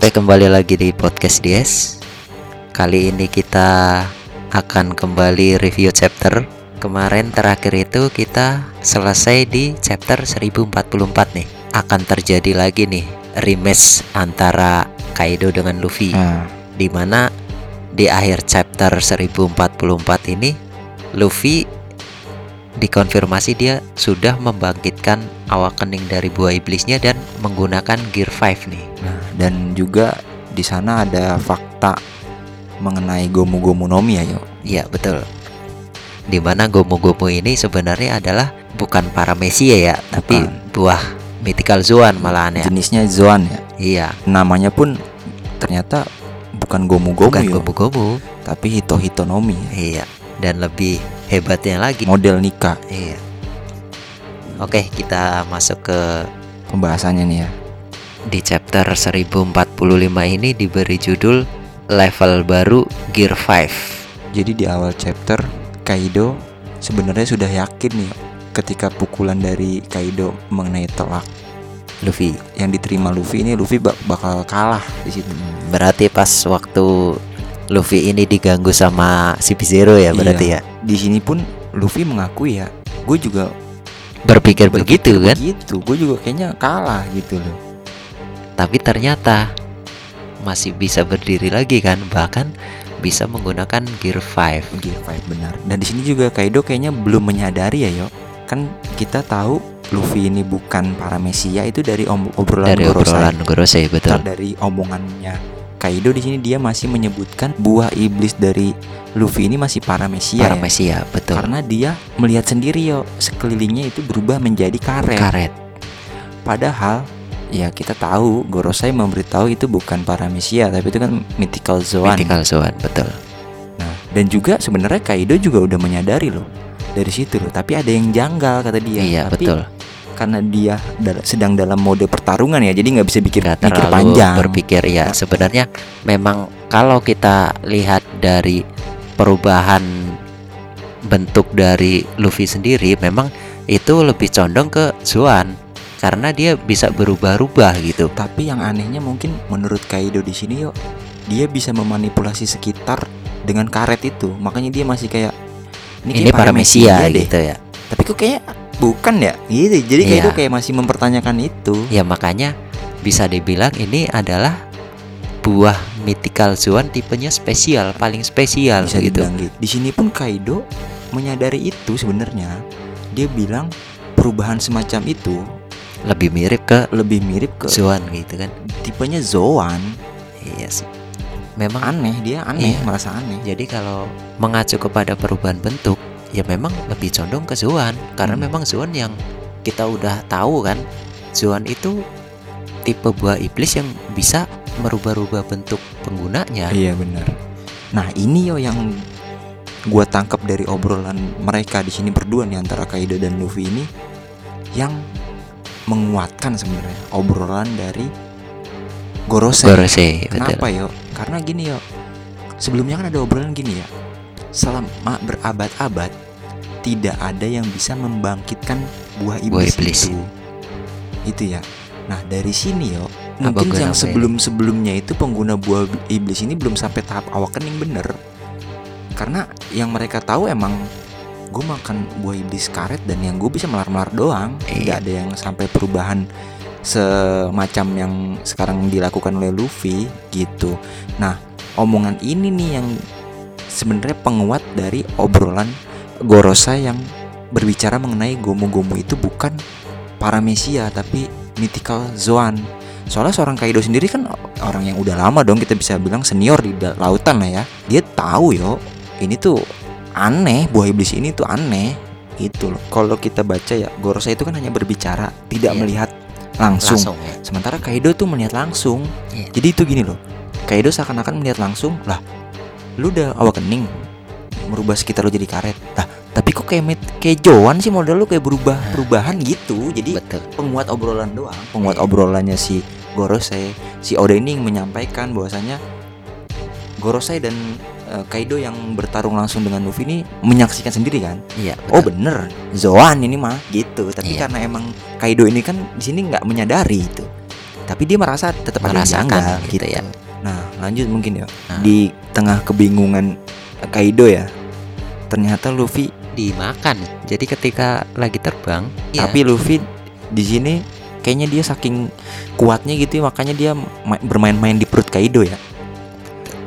Oke, kembali lagi di podcast DS. Kali ini kita akan kembali review chapter. Kemarin terakhir itu kita selesai di chapter 1044 nih. Akan terjadi lagi nih rematch antara Kaido dengan Luffy. Nah, Di mana di akhir chapter 1044 ini Luffy dikonfirmasi dia sudah membangkitkan awakening dari buah iblisnya dan menggunakan gear 5 nih. nah, dan juga di sana ada fakta mengenai Gomu Gomu no Mi ya, yo. Iya betul. Di mana gomu-gomu ini sebenarnya adalah bukan paramesia ya, tapi Bukan. buah mythical zoan malahan ya. Jenisnya Zoan ya. Iya, Namanya pun ternyata bukan Gomu Gomu bukan gomu-gomu. tapi Hito Hito no Mi. ya. Iya, dan lebih hebatnya lagi. Model nikah Iya. Oke, kita masuk ke pembahasannya nih ya. di chapter 1045 ini diberi judul level baru gear 5. Jadi di awal chapter Kaido sebenarnya sudah yakin nih ketika pukulan dari Kaido mengenai telak Luffy. yang diterima Luffy ini Luffy bak- bakal kalah di situ. Berarti pas waktu Luffy ini diganggu sama CP0 ya berarti Iya. ya. Di sini pun Luffy mengakui ya, gue juga Berpikir, begitu kan? Begitu, gue juga kayaknya kalah gitu loh. Tapi ternyata masih bisa berdiri lagi kan, bahkan bisa menggunakan gear 5. Gear 5 benar. Dan di sini juga Kaido kayaknya belum menyadari ya, yo. Kan kita tahu Luffy ini bukan paramesia itu dari om- obrolan Dari Gorosei. obrolan Gorosei betul. Ntar dari omongannya Kaido di sini dia masih menyebutkan buah iblis dari Luffy ini masih paramesia ya. Paramesia betul. Karena dia melihat sendiri yo sekelilingnya itu berubah menjadi karet. Karet. Padahal ya kita tahu Gorosei memberitahu itu bukan paramesia tapi itu kan mythical zoan. Mythical Zoan betul. Nah, dan juga sebenarnya Kaido juga udah menyadari loh dari situ loh. Tapi ada yang janggal kata dia. Iya Tapi betul. Karena dia dal- sedang dalam mode pertarungan ya, jadi nggak bisa bikin Gak mikir terlalu panjang. berpikir ya. Sebenarnya memang kalau kita lihat dari perubahan bentuk dari Luffy sendiri, memang itu lebih condong ke Zoan karena dia bisa berubah-ubah gitu. Tapi yang anehnya mungkin menurut Kaido di sini yuk, dia bisa memanipulasi sekitar dengan karet itu. Makanya dia masih kayak Ini kayak paramesia deh." gitu ya. Tapi kok kayak bukan ya? Gitu. Jadi Iya. Kaido kayak masih mempertanyakan itu. Ya makanya bisa dibilang ini adalah buah mythical Zoan tipenya spesial, paling spesial bisa gitu. gitu. Di sini pun Kaido menyadari itu sebenarnya. Dia bilang perubahan semacam itu Lebih mirip ke lebih mirip ke Zoan gitu kan. tipenya Zoan. Iya sih. Memang Aneh dia aneh, Iya. merasa aneh. Jadi kalau mengacu kepada perubahan bentuk, ya memang lebih condong ke Zoan karena Hmm. memang Zoan yang kita udah tahu kan, Zoan itu tipe buah iblis yang bisa merubah-rubah bentuk penggunanya. Iya benar. Nah ini yo yang gua tangkap dari obrolan mereka di sini berdua nih antara Kaido dan Luffy ini yang menguatkan sebenarnya obrolan dari Gorosei. Gorosei, betul. Kenapa yo? Karena gini yo. Sebelumnya kan ada obrolan gini ya. Selama berabad-abad tidak ada yang bisa membangkitkan buah Buah iblis, iblis. itu. Itu ya. Nah, dari sini yo, mungkin yang sebelum-sebelumnya itu pengguna buah iblis ini belum sampai tahap awakening bener. Karena yang mereka tahu emang gue makan buah iblis karet dan yang gue bisa melar-melar doang. Tidak Iya. ada yang sampai perubahan semacam yang sekarang dilakukan oleh Luffy gitu. Nah, omongan ini nih yang sebenarnya penguat dari obrolan Gorosei yang berbicara mengenai Gomu-Gomu itu bukan paramesia tapi mythical Zoan. Soalnya seorang Kaido sendiri kan orang yang udah lama dong kita bisa bilang senior di lautan lah ya. Dia tahu yo, ini tuh aneh, buah iblis ini tuh aneh gitu loh. Kalau kita baca ya Gorosei itu kan hanya berbicara, tidak Iya. melihat langsung. Langsung ya. Sementara Kaido tuh melihat langsung. Iya. Jadi itu gini loh. Kaido seakan-akan melihat langsung, lah lu udah awakening merubah sekitar lu jadi karet. Lah, tapi kok kayak met- kayak Joan sih model lu kayak berubah perubahan gitu. Jadi Betul. penguat obrolan doang. Penguat Iya. obrolannya si Gorosei, si Oda ini menyampaikan bahwasanya Gorosei dan eh, Kaido yang bertarung langsung dengan Luffy ini menyaksikan sendiri kan. Iya. Oh betul. bener, Zoan ini mah gitu. Tapi Iya. karena emang Kaido ini kan di sini nggak menyadari itu. tapi dia merasa tetap ada yang Merasakan janggal gitu ya. Nah, lanjut mungkin ya. Nah. Di tengah kebingungan Kaido ya. Ternyata Luffy, dimakan. Jadi ketika lagi terbang, ya, tapi Luffy di sini kayaknya dia saking kuatnya gitu ya, makanya dia ma- bermain-main di perut Kaido ya.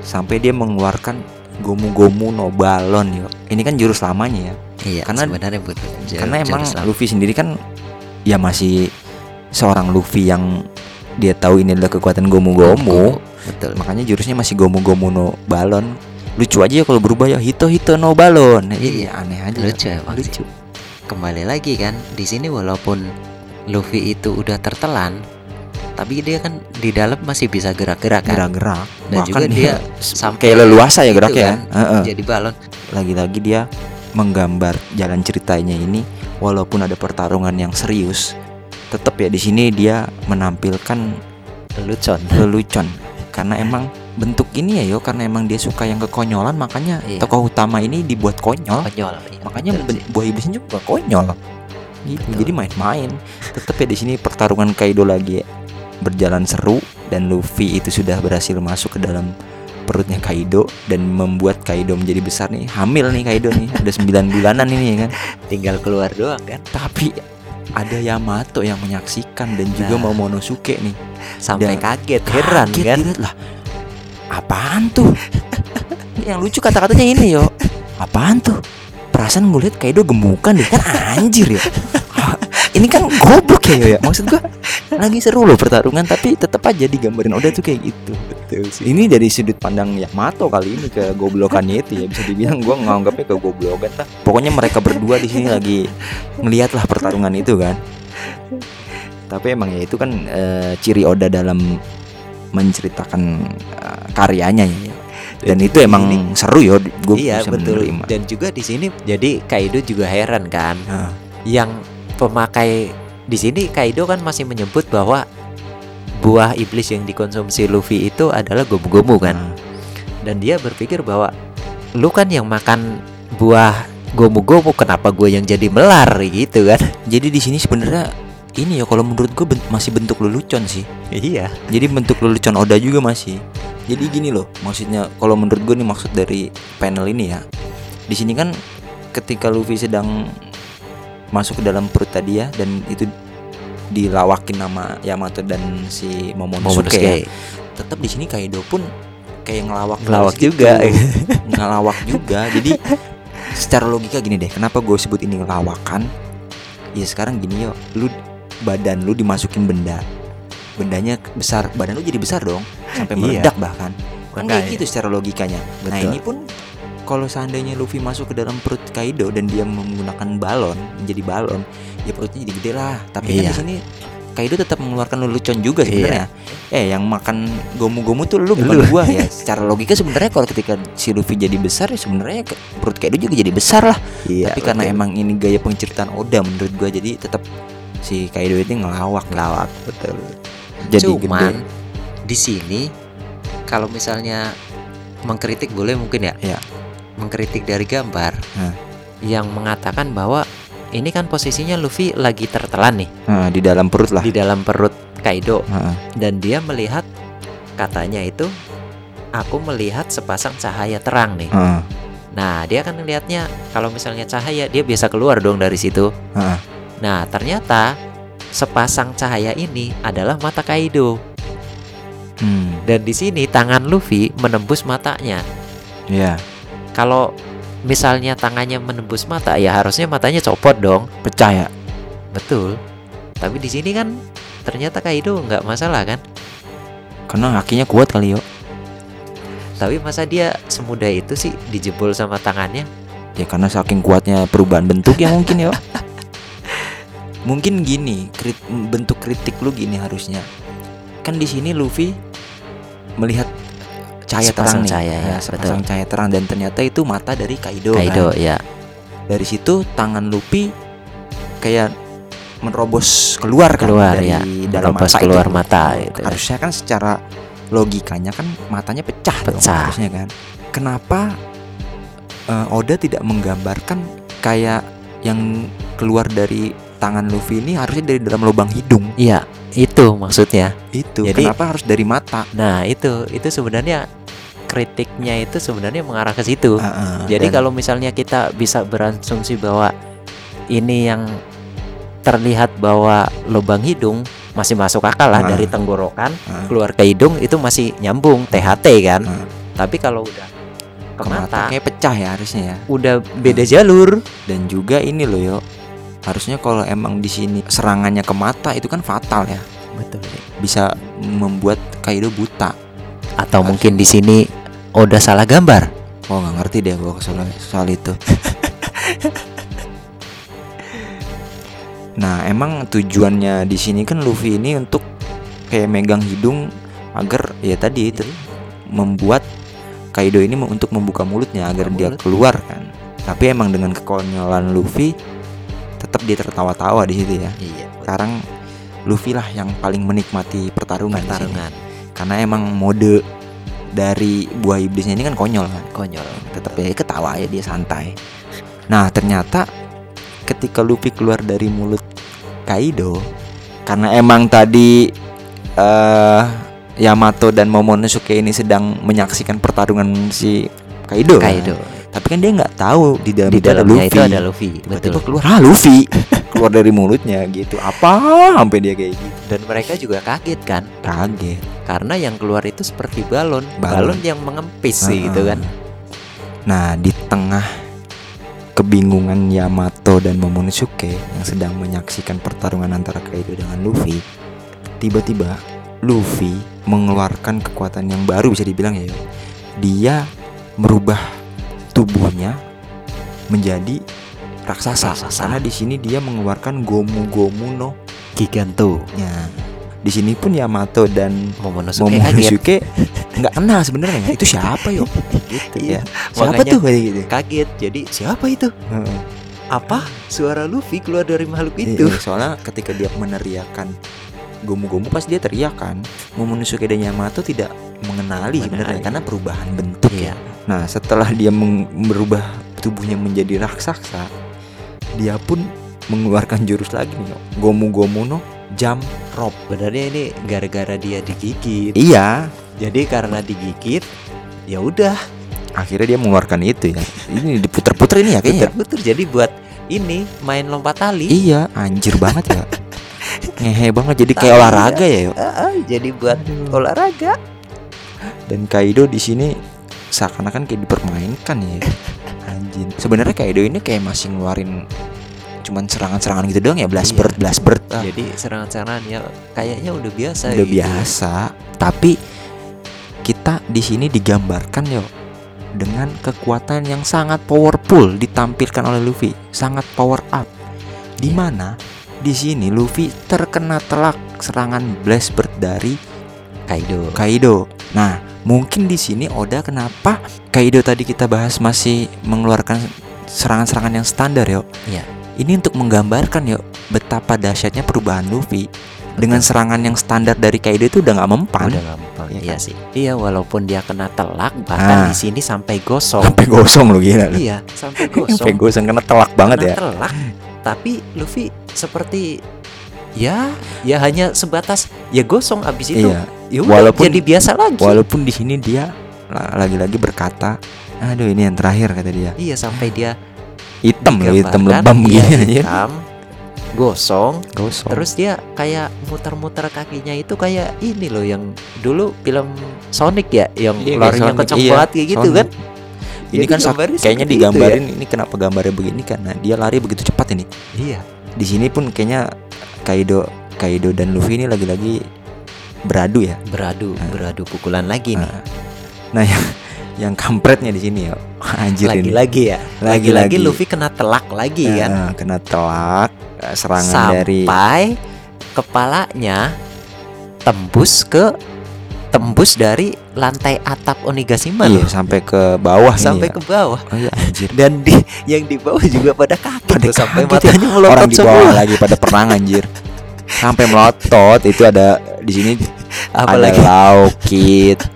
Sampai dia mengeluarkan Gomu-Gomu no Balon ya. Ini kan jurus lamanya ya. iya, karena- sebenarnya betul. Jauh- Karena emang. Luffy sendiri kan ya masih seorang Luffy yang dia tahu ini adalah kekuatan Gomu-Gomu. betul. Makanya jurusnya masih Gomu-Gomu no Balon. Lucu aja ya kalau berubah ya Hito Hito no Balon. Iya, aneh aja. Lucu sih. Lucu. Kembali lagi kan, di sini walaupun Luffy itu udah tertelan, tapi dia kan di dalam masih bisa gerak-gerak kan. Gerak-gerak. Dan Bahkan juga dia sampai kayak leluasa ya gitu geraknya kan. kan. Heeh. Jadi balon. Lagi-lagi dia menggambar jalan ceritanya ini walaupun ada pertarungan yang serius, tetap ya di sini dia menampilkan Lucon. lelucon karena emang bentuk ini ya yo karena emang dia suka yang kekonyolan makanya Iya. tokoh utama ini dibuat konyol Konyol. iya, makanya buah iblisnya juga konyol gitu Betul. jadi main-main tetap ya di sini pertarungan Kaido lagi berjalan seru dan Luffy itu sudah berhasil masuk ke dalam perutnya Kaido dan membuat Kaido menjadi besar nih hamil nih Kaido nih udah 9 bulanan ini ya kan tinggal keluar doang kan. tapi ada Yamato yang menyaksikan dan juga Nah. Momonosuke nih. Sampai Dan kaget, heran Kaget kan. dia, lah. Apaan tuh? Yang lucu kata-katanya ini yo. Apaan tuh? Perasaan gue liat Kaido gemukan deh. Kan anjir ya ini kan goblok ya ya maksud gua lagi seru loh pertarungan tapi tetap aja digambarin Oda tuh kayak gitu. Betul sih. ini dari sudut pandang Yamato kali ini ke goblokannya itu ya. Bisa dibilang gua nganggapnya ke goblokan lah. Pokoknya mereka berdua di sini lagi ngeliat lah pertarungan itu kan. Tapi emang ya itu kan eh, ciri Oda dalam menceritakan eh, karyanya ya. Dan itu emang ini- seru ya gue iya bisa betul. menerima. Dan juga di sini jadi Kaido juga heran kan. Nah, Yang pemakai di sini Kaido kan masih menyebut bahwa buah iblis yang dikonsumsi Luffy itu adalah gomu-gomu kan. Dan dia berpikir bahwa lu kan yang makan buah gomu-gomu kenapa gue yang jadi melar gitu kan. jadi di sini sebenarnya ini ya kalau menurut gue masih bentuk lelucon sih iya. Jadi bentuk lelucon Oda juga masih. Jadi gini loh, maksudnya kalau menurut gue nih maksud dari panel ini ya. Di sini kan ketika Luffy sedang masuk ke dalam perut tadi ya dan itu dilawakin nama Yamato dan si Momonosuke, ya. Tetap di sini Kaido pun kayak ngelawak Ngelawak terus juga. ngelawak juga. Jadi secara logika gini deh, kenapa gue sebut ini ngelawakan? Ya sekarang gini yo, lu badan lu dimasukin benda bendanya besar badan lu jadi besar dong sampai Iya. meledak bahkan kan kayak gitu secara logikanya nah Betul. ini pun kalau seandainya Luffy masuk ke dalam perut Kaido dan dia menggunakan balon menjadi balon ya perutnya jadi gede lah tapi kan Iya. di sini Kaido tetap mengeluarkan lelucon juga sebenarnya eh yang makan gomu-gomu tuh lu bukan Lu. gua ya secara logika sebenarnya kalau ketika si Luffy jadi besar ya sebenarnya perut Kaido juga jadi besar lah Iya. tapi karena betul. emang ini gaya penceritaan Oda menurut gua jadi tetap si Kaido itu ngelawak ngelawak betul jadi Cuman gede di sini kalau misalnya mengkritik boleh mungkin ya. Iya. Mengkritik dari gambar Nah. yang mengatakan bahwa ini kan posisinya Luffy lagi tertelan nih Nah, di dalam perut lah di dalam perut Kaido Heeh. dan dia melihat katanya itu aku melihat sepasang cahaya terang nih. Heeh. Nah, dia kan melihatnya kalau misalnya cahaya dia biasa keluar dong dari situ. Heeh. Nah, ternyata sepasang cahaya ini adalah mata Kaido. Hmm, Dan di sini tangan Luffy menembus matanya. ya Kalau misalnya tangannya menembus mata, ya harusnya matanya copot dong. pecah ya Betul. Tapi di sini kan ternyata Kaido nggak masalah kan. karena kakinya kuat kali yo Tapi masa dia semudah itu sih dijebol sama tangannya? ya karena saking kuatnya perubahan bentuk ya mungkin yo mungkin gini krit- bentuk kritik lu gini harusnya kan di sini Luffy melihat cahaya Sepasang terang nih cahaya, ya, sepasang cahaya terang dan ternyata itu mata dari Kaido, Kaido kan. ya. dari situ tangan Luffy kayak menerobos keluar kan Keluar, dari ya. dalam Menerobos mata keluar itu. mata gitu. harusnya kan secara logikanya kan matanya pecah, dong, Pecah. harusnya kan kenapa eh, Oda tidak menggambarkan kayak yang keluar dari tangan Luffy ini harusnya dari dalam lubang hidung Iya, Itu maksudnya. Itu Jadi- kenapa harus dari mata? Nah, itu itu sebenarnya kritiknya itu sebenarnya mengarah ke situ. Ah, ah, Jadi dan- kalau misalnya kita bisa berasumsi bahwa ini yang terlihat bahwa lubang hidung masih masuk akal lah Ah. dari tenggorokan Ah. keluar ke hidung itu masih nyambung THT kan. Ah. Tapi kalau udah ke, mata mata, kayak pecah ya harusnya ya. udah beda jalur. Dan juga ini loh yo. Harusnya kalau emang di sini serangannya ke mata itu kan fatal ya. Betul. Bisa membuat Kaido buta. Atau Harus- mungkin di sini udah salah gambar. Oh nggak ngerti deh gua soal soal itu. nah emang tujuannya di sini kan Luffy ini untuk kayak megang hidung agar ya tadi itu membuat Kaido ini untuk membuka mulutnya agar Membuka dia mulut. keluar kan. Tapi emang dengan kekonyolan Luffy tetap dia tertawa-tawa di situ ya. Iya. Sekarang Luffy lah yang paling menikmati pertarungan. Pertarungan karena emang mode dari buah iblisnya ini kan konyol kan konyol. tetap ya ketawa ya dia santai. Nah ternyata ketika Luffy keluar dari mulut Kaido karena emang tadi eh Yamato dan Momonosuke ini sedang menyaksikan pertarungan si Kaido. kan. Kaido. Tapi kan dia nggak tahu di dalam Di itu ada dalamnya Luffy. itu ada Luffy. Tiba-tiba keluar ah Luffy keluar dari mulutnya gitu. Apa sampai dia kayak gitu? Dan mereka juga kaget kan Kaget. Karena yang keluar itu seperti balon, Balon. balon, yang mengempis sih gitu kan. Nah, di tengah kebingungan Yamato dan Momonosuke yang sedang menyaksikan pertarungan antara Kaido dengan Luffy, tiba-tiba Luffy mengeluarkan kekuatan yang baru bisa dibilang ya. Dia merubah tubuhnya menjadi raksasa. Raksasa. Karena di sini dia mengeluarkan Gomu Gomu no Giganto. nya. Di sini pun Yamato dan Momonosuke. Momonosuke nggak kenal sebenarnya itu siapa yo gitu Iya, ya siapa makanya- tuh kayak gitu Kaget. Jadi siapa itu? Apa? Suara Luffy keluar dari makhluk itu. Iya, soalnya ketika dia meneriakan gomu-gomu pas dia teriak kan Momonosuke dan Yamato tidak mengenali sebenarnya karena perubahan bentuk Iya. ya nah setelah dia merubah tubuhnya menjadi raksasa dia pun mengeluarkan jurus lagi nih gomu-gomu no jam rope Sebenarnya ini gara-gara dia digigit. iya Jadi karena digigit, ya udah akhirnya dia mengeluarkan itu ya ini diputer-puter ini ya kayaknya ya? puter-puter. Jadi buat ini main lompat tali. Iya, anjir banget ya. Ngehe banget jadi kayak olahraga ya. Ah, ah, jadi buat olahraga. Dan Kaido di sini seakan-akan kayak dipermainkan ya. Anjir. Sebenarnya Kaido ini kayak masih ngeluarin cuman serangan-serangan gitu doang ya, blast Iya. bird, blast bird. Ah, Jadi serangan-serangan ya kayaknya udah biasa. udah gitu. biasa. Tapi kita di sini digambarkan yo dengan kekuatan yang sangat powerful ditampilkan oleh Luffy, sangat power up. Di Iya. mana di sini Luffy terkena telak serangan blast bird dari Kaido. Kaido. Nah, mungkin di sini Oda kenapa Kaido tadi kita bahas masih mengeluarkan serangan-serangan yang standar yo. Iya. Ini untuk menggambarkan yo betapa dahsyatnya perubahan Luffy. Dengan serangan yang standar dari Kaido itu udah nggak mempan. Udah gampang. Iya Iya kan? sih. Iya walaupun dia kena telak bahkan Ah. di sini sampai gosong. Sampai gosong lo gila. lu. iya, sampai Sampai gosong. gosong karena telak banget Kena ya. telak. Tapi Luffy seperti ya ya hanya sebatas ya gosong abis itu. Iya. Ya Walaupun- jadi biasa lagi. Walaupun di sini dia la- lagi-lagi berkata, "Aduh, ini yang terakhir," kata dia. Iya sampai dia Hitam loh, hitam lebam gini aja. hitam, gosong Gosong. Terus dia kayak muter-muter kakinya itu kayak ini loh yang dulu film Sonic ya yang Iya, larinya kenceng iya, banget kayak gitu Sonic. kan. ini Jadi kan kayaknya seperti itu digambarin ini kenapa gambarnya begini karena dia lari begitu cepat ini. Iya. Di sini pun kayaknya Kaido Kaido dan Luffy ini lagi-lagi beradu ya. Beradu, Ah. beradu pukulan lagi nih. Nah, nah yang yang kampretnya di sini ya. Anjir ini. Lagi-lagi ya. Lagi-lagi. Luffy kena telak lagi kan. Nah, kena telak eh, serangan dari Sampai kepalanya tembus ke tembus dari lantai atap Onigashima iya loh. sampai ke bawah Sampai ini ke ya. bawah. Oh iya anjir. Dan di yang di bawah juga pada kaget Pada tuh, sampai ya. matanya melotot Orang di semua. bawah lagi pada perang anjir. Sampai melotot itu ada di sini Apalagi ada Lau,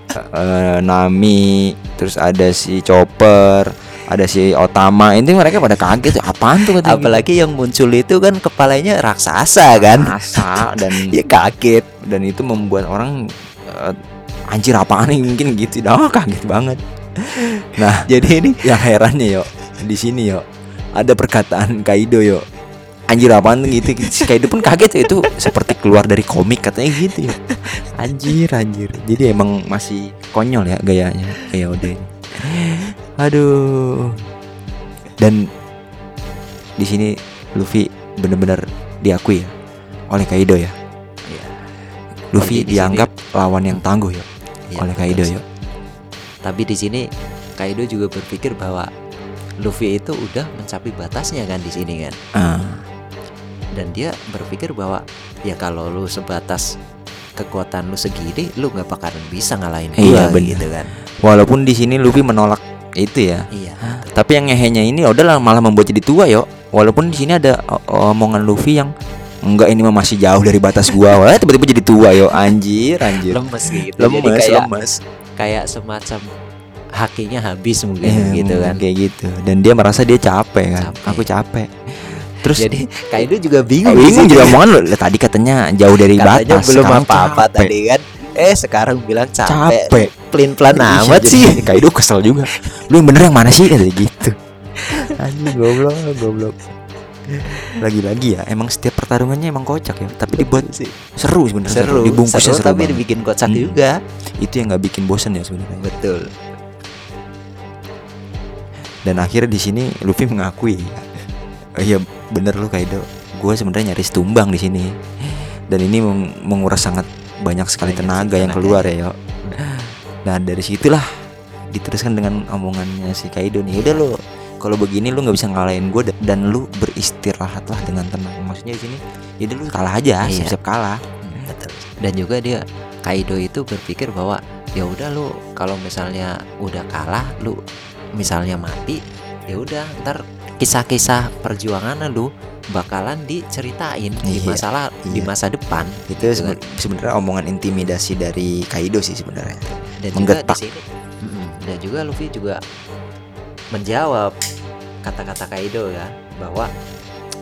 Eh, Nami, terus ada si Chopper, ada si Otama. Ini mereka pada kaget apaan tuh? katanya Apalagi yang muncul itu kan kepalanya raksasa kan. Asa dan Ya kaget. dan itu membuat orang eh, anjir apaan nih? mungkin gitu. Dah kaget banget. Nah Jadi ini yang herannya yo di sini yo ada perkataan Kaido yo anjir apaan gitu. Si Kaido pun kaget itu seperti keluar dari komik katanya gitu yo anjir anjir. Jadi emang masih konyol ya gayanya gaya Oda ini aduh. Dan di sini Luffy bener-bener diakui ya oleh Kaido ya. Iya. Luffy Tapi di dianggap lawan yang tangguh ya Iya, oleh Kaido ya. Tapi di sini Kaido juga berpikir bahwa Luffy itu udah mencapai batasnya kan di sini kan. Ah, Dan dia berpikir bahwa ya kalau lu sebatas kekuatan lu segini, lu nggak bakalan bisa ngalahin Iya, gua bener. gitu kan. walaupun di sini Luffy menolak itu ya Iya. Tapi yang ngehenya ini ya udahlah malah membuat jadi tua yo. Walaupun di sini ada omongan Luffy yang enggak ini mah masih jauh dari batas gua. Wah, tiba-tiba jadi tua yo. Anjir, anjir. Lemes gitu. Lemes, Jadi kayak lemes. kayak semacam hakinya habis mungkin Iya, gitu kan. Kayak gitu. Dan dia merasa dia capek kan. Capek. Aku capek. Terus Jadi Kaido juga bingung. bingung juga omongan. Lah, Tadi katanya jauh dari Katanya batas. belum sekarang apa-apa tadi kan. Eh sekarang bilang capek. Capek. Pelin-pelan Iya, amat sih. Kaido kesel juga. Lu yang bener yang mana sih katanya gitu. Anjing goblok, goblok. Lagi-lagi ya, emang setiap pertarungannya emang kocak ya, tapi dibuat sih. seru sebenarnya. Seru, dibungkusnya seru, seru, tapi banget. dibikin kocak Hmm. juga. Itu yang nggak bikin bosan ya sebenarnya. Betul. Dan akhirnya di sini Luffy mengakui, "Oh iya bener lu Kaido, gue sebenarnya nyaris tumbang di sini." Dan ini meng- menguras sangat banyak sekali Banyak tenaga yang keluar ya, yo. Dan dari situlah diteruskan dengan omongannya si Kaido nih, udah lu kalau begini lu nggak bisa ngalahin gue dan lu beristirahatlah dengan tenang. Maksudnya di sini, ya udah lu kalah aja, Iya. siap-siap kalah. Betul. Dan juga dia Kaido itu berpikir bahwa ya udah lu kalau misalnya udah kalah lu misalnya mati ya udah ntar kisah-kisah perjuangan lu bakalan diceritain di Iya, masalah di iya. masa depan Itu seben- sebenarnya omongan intimidasi dari Kaido sih sebenarnya. dan Menggetak. juga di sini Mm-mm. dan juga Luffy juga menjawab kata-kata Kaido ya bahwa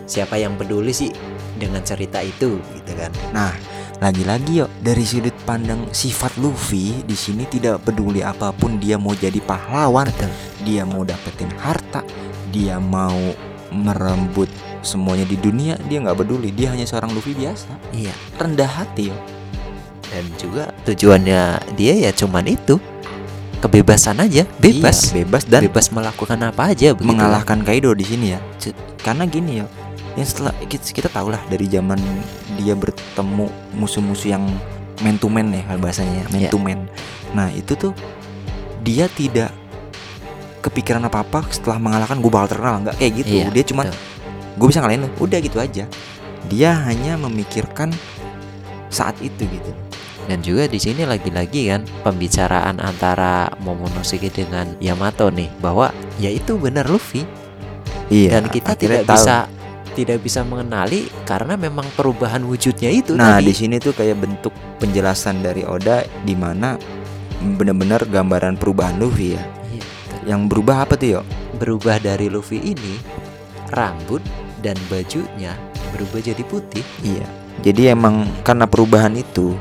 siapa yang peduli sih dengan cerita itu gitu kan Nah, lagi-lagi yuk dari sudut pandang sifat Luffy di sini tidak peduli apa pun dia mau jadi pahlawan, dia mau dapetin harta, dia mau merembut semuanya di dunia, dia nggak peduli. Dia hanya seorang Luffy biasa, iya rendah hati yo. dan juga tujuannya dia ya cuman itu kebebasan aja bebas Iya, bebas dan bebas melakukan apa aja begitu kan. mengalahkan Kaido di sini ya. C- Karena gini ya, yang setelah kita, kita tahu lah dari zaman dia bertemu musuh-musuh yang man to man ya kalau bahasanya ya, man to man. Nah itu tuh dia tidak kepikiran apa apa setelah mengalahkan gue bakal terkenal nggak kayak gitu. Iya, dia cuma gue bisa ngalahin lu, udah gitu aja. Dia hanya memikirkan saat itu gitu. dan juga di sini lagi-lagi kan pembicaraan antara Momonosuke dengan Yamato nih bahwa ya itu benar Luffy Iya. dan kita tidak tahu. bisa tidak bisa mengenali karena memang perubahan wujudnya itu Nah di sini tuh kayak bentuk penjelasan dari Oda di mana benar-benar gambaran perubahan Luffy ya. Yang berubah apa tuh yo? berubah dari Luffy ini rambut dan bajunya berubah jadi putih Iya. Jadi emang karena perubahan itu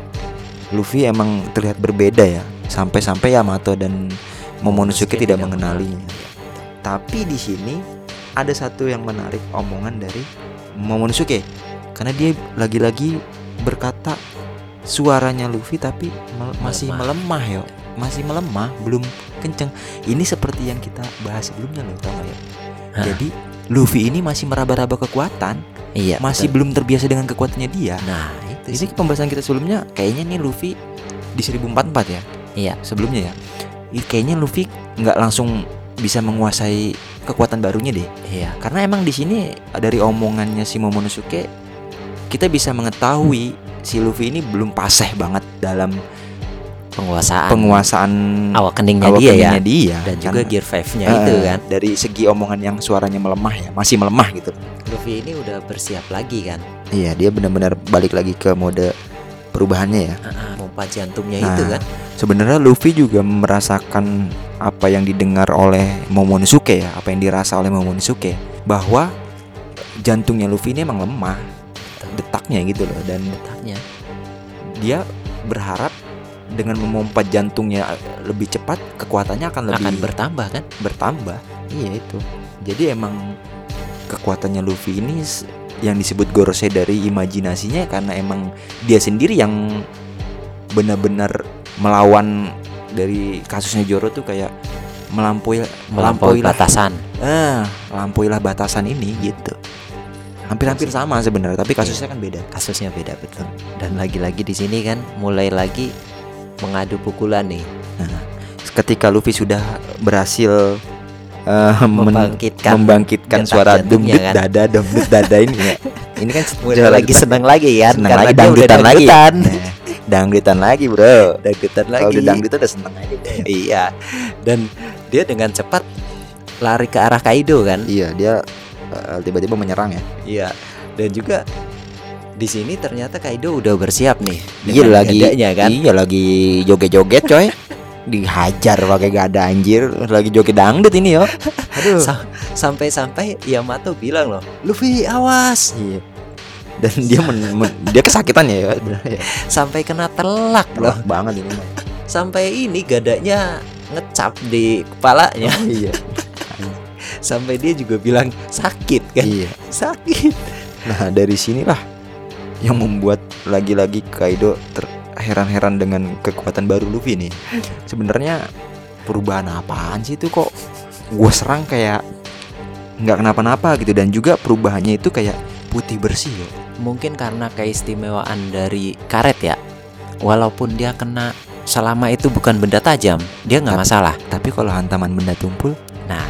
Luffy emang terlihat berbeda ya. Sampai-sampai Yamato dan Momonosuke tidak mengenalinya. Tapi di sini ada satu yang menarik omongan dari Momonosuke karena dia lagi-lagi berkata suaranya Luffy tapi mel- masih Melemah. melemah yo. Masih melemah, belum kenceng. Ini seperti yang kita bahas sebelumnya loh, tau gak ya? Hah. Jadi Luffy ini masih meraba-raba kekuatan, iya masih betul. belum terbiasa dengan kekuatannya dia. nah itu Ini sih. pembahasan kita sebelumnya kayaknya nih Luffy di 1044 ya. Iya. Sebelumnya ya. Kayaknya Luffy nggak langsung bisa menguasai kekuatan barunya deh. iya Karena emang di sini dari omongannya si Momonosuke kita bisa mengetahui si Luffy ini belum paseh banget dalam penguasaan penguasaan awak keningnya awak dia ya keningnya dia. dan juga Karena, gear 5-nya eh, itu kan dari segi omongan yang suaranya melemah ya, masih melemah gitu. Luffy ini udah bersiap lagi kan Iya, dia benar-benar balik lagi ke mode perubahannya ya. pompa jantungnya Nah, itu kan Sebenarnya Luffy juga merasakan apa yang didengar oleh Momonosuke ya, apa yang dirasa oleh Momonosuke bahwa jantungnya Luffy ini emang lemah detaknya gitu loh dan Letaknya. dia berharap dengan memompa jantungnya lebih cepat kekuatannya akan lebih akan bertambah kan? bertambah. Iya itu. Jadi emang kekuatannya Luffy ini yang disebut Gorosei dari imajinasinya karena emang dia sendiri yang benar-benar melawan dari kasusnya Joro tuh kayak melampaui Melampaui batasan. ah melampauilah batasan ini gitu. Hampir-hampir sama sebenarnya, tapi kasusnya kan beda. Kasusnya beda betul. Dan lagi-lagi di sini kan mulai lagi mengadu pukulan nih, Ketika Luffy sudah berhasil men- membangkitkan membangkitkan suara dumdut kan. dada dumdut dada ini ya. Ini kan suara lagi senang lagi kan senang karena lagi dangdutan lagi. dangdutan. Nah, dangdutan lagi, Bro. Dangdutan Kalau lagi. udah dangdutan udah seneng aja. Iya. Dan dia dengan cepat lari ke arah Kaido kan. Iya, dia eh, tiba-tiba menyerang ya. Iya. Dan juga di sini ternyata Kaido udah bersiap nih. Iya lagi gadanya kan. Iya lagi joget-joget, coy. Dihajar pakai gada anjir, lagi joget dangdut ini yo. Aduh. Sa- Sampai-sampai Yamato bilang loh, Luffy awas. Iya. Dan dia men- men- dia kesakitan ya, ya. Sampai kena telak loh. Banget ini mah. Sampai ini gadanya ngecap di kepalanya. Iya. Sampai dia juga bilang sakit kan. Iya. Sakit. Nah dari sinilah yang membuat lagi-lagi Kaido terheran-heran dengan kekuatan baru Luffy nih. Sebenarnya perubahan apaan sih itu kok gue serang kayak nggak kenapa-napa gitu dan juga perubahannya itu kayak putih bersih yo. Mungkin karena keistimewaan dari karet ya. Walaupun dia kena selama itu bukan benda tajam, dia nggak masalah. Tapi kalau hantaman benda tumpul, Nah,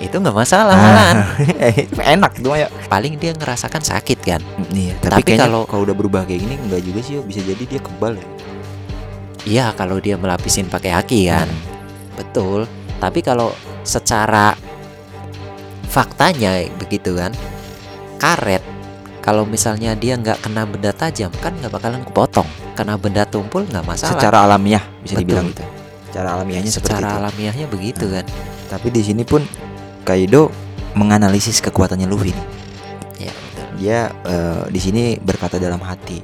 itu nggak masalah malahan. enak tuh ya. Paling dia ngerasakan sakit kan. Iya. Tapi Tapi, kalau- kalau udah berubah kayak gini nggak juga sih. Bisa jadi dia kebal ya. Iya, kalau dia melapisin pakai haki kan. Betul. Tapi kalau secara faktanya begitu kan, karet kalau misalnya dia nggak kena benda tajam kan nggak bakalan kepotong. Kena benda tumpul nggak masalah. Secara alamiah bisa Betul. dibilang gitu. Secara alamiahnya seperti secara itu. alamiahnya begitu kan. Tapi di sini pun Kaido menganalisis kekuatannya Luffy nih. Ya betul. Dia eh, di sini berkata dalam hati,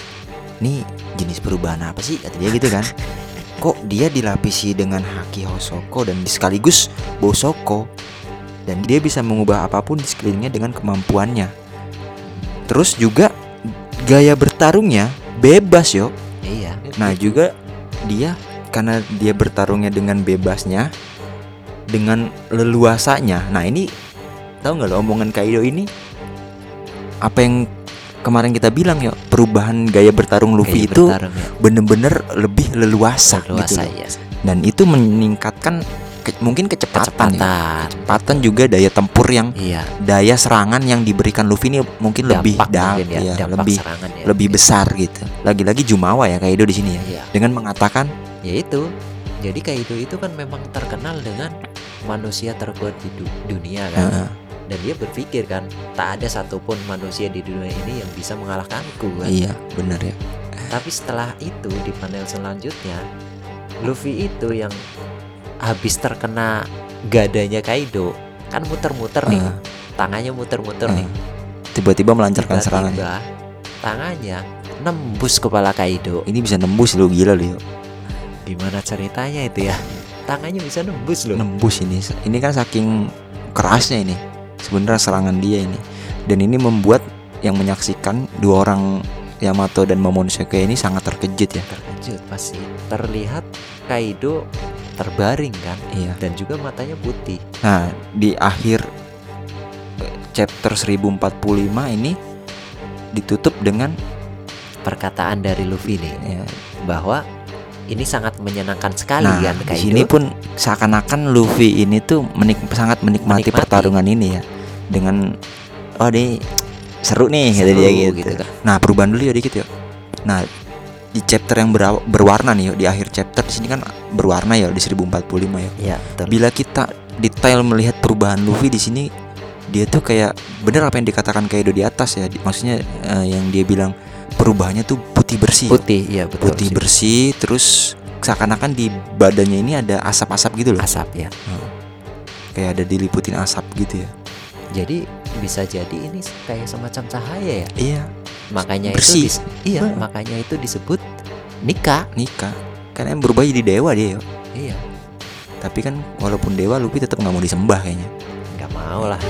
"Nih jenis perubahan apa sih?" kata dia gitu kan. Kok dia dilapisi dengan haki Hosoko dan sekaligus Bosoko dan dia bisa mengubah apa pun di sekelilingnya dengan kemampuannya. Terus juga gaya bertarungnya bebas yo. Iya. Nah juga dia karena dia bertarungnya dengan bebasnya, dengan leluasanya. Nah ini tahu nggak lo omongan Kaido ini apa yang kemarin kita bilang ya perubahan gaya bertarung Luffy Kayak itu ya. bener-bener lebih leluasa, Leluasa, gitu loh. iya. Dan itu meningkatkan ke- mungkin kecepatan, ya. Kecepatan. kecepatan juga daya tempur yang Iya. daya serangan yang diberikan Luffy ini mungkin lebih mungkin ya, ya, dampak lebih serangan ya. lebih besar gitu. Lagi-lagi Jumawa ya Kaido di sini ya Iya. dengan mengatakan ya itu jadi Kaido itu kan memang terkenal dengan manusia terkuat di du- dunia kan Heeh. dan dia berpikir kan tak ada satupun manusia di dunia ini yang bisa mengalahkanku kan Iya, benar ya. tapi setelah itu di panel selanjutnya Luffy itu yang habis terkena gadanya Kaido kan muter-muter nih Ah, tangannya muter-muter ah. nih Tiba-tiba melancarkan serangan. tiba-tiba tangannya nembus kepala Kaido Ini bisa nembus lu gila lu. gimana ceritanya itu ya tangannya bisa nembus loh Nembus ini. Ini kan saking kerasnya ini. Sebenarnya serangan dia ini. Dan ini membuat yang menyaksikan dua orang Yamato dan Momonosuke ini sangat terkejut ya. terkejut pasti terlihat Kaido terbaring kan Iya. dan juga matanya putih Nah, di akhir eh, chapter 1045 ini ditutup dengan perkataan dari Luffy nih ya, bahwa ini sangat menyenangkan sekali Nah, kan di Kaido sini pun seakan-akan Luffy ini tuh menik sangat menikmati, Menikmati. pertarungan ini ya. Dengan oh ini seru nih Seru dia gitu. gitu kan. Nah, perubahan dulu ya dikit ya. Nah, di chapter yang berwarna nih yuk, di akhir chapter di sini kan berwarna ya di 1045 ya. ya betul Bila kita detail melihat perubahan Luffy di sini dia tuh kayak bener apa yang dikatakan Kaido di atas ya. Maksudnya eh, yang dia bilang perubahannya tuh putih bersih. putih ya betul putih sih. bersih terus seakan-akan di badannya ini ada asap-asap gitu loh. asap ya Kayak ada diliputin asap gitu ya. jadi bisa jadi ini kayak semacam cahaya ya Iya, makanya Bersih. itu iya Bah. makanya itu disebut nikah nikah. Karena yang berubah jadi dewa dia. yo. iya Tapi kan walaupun dewa Luffy tetap nggak mau disembah kayaknya. nggak mau lah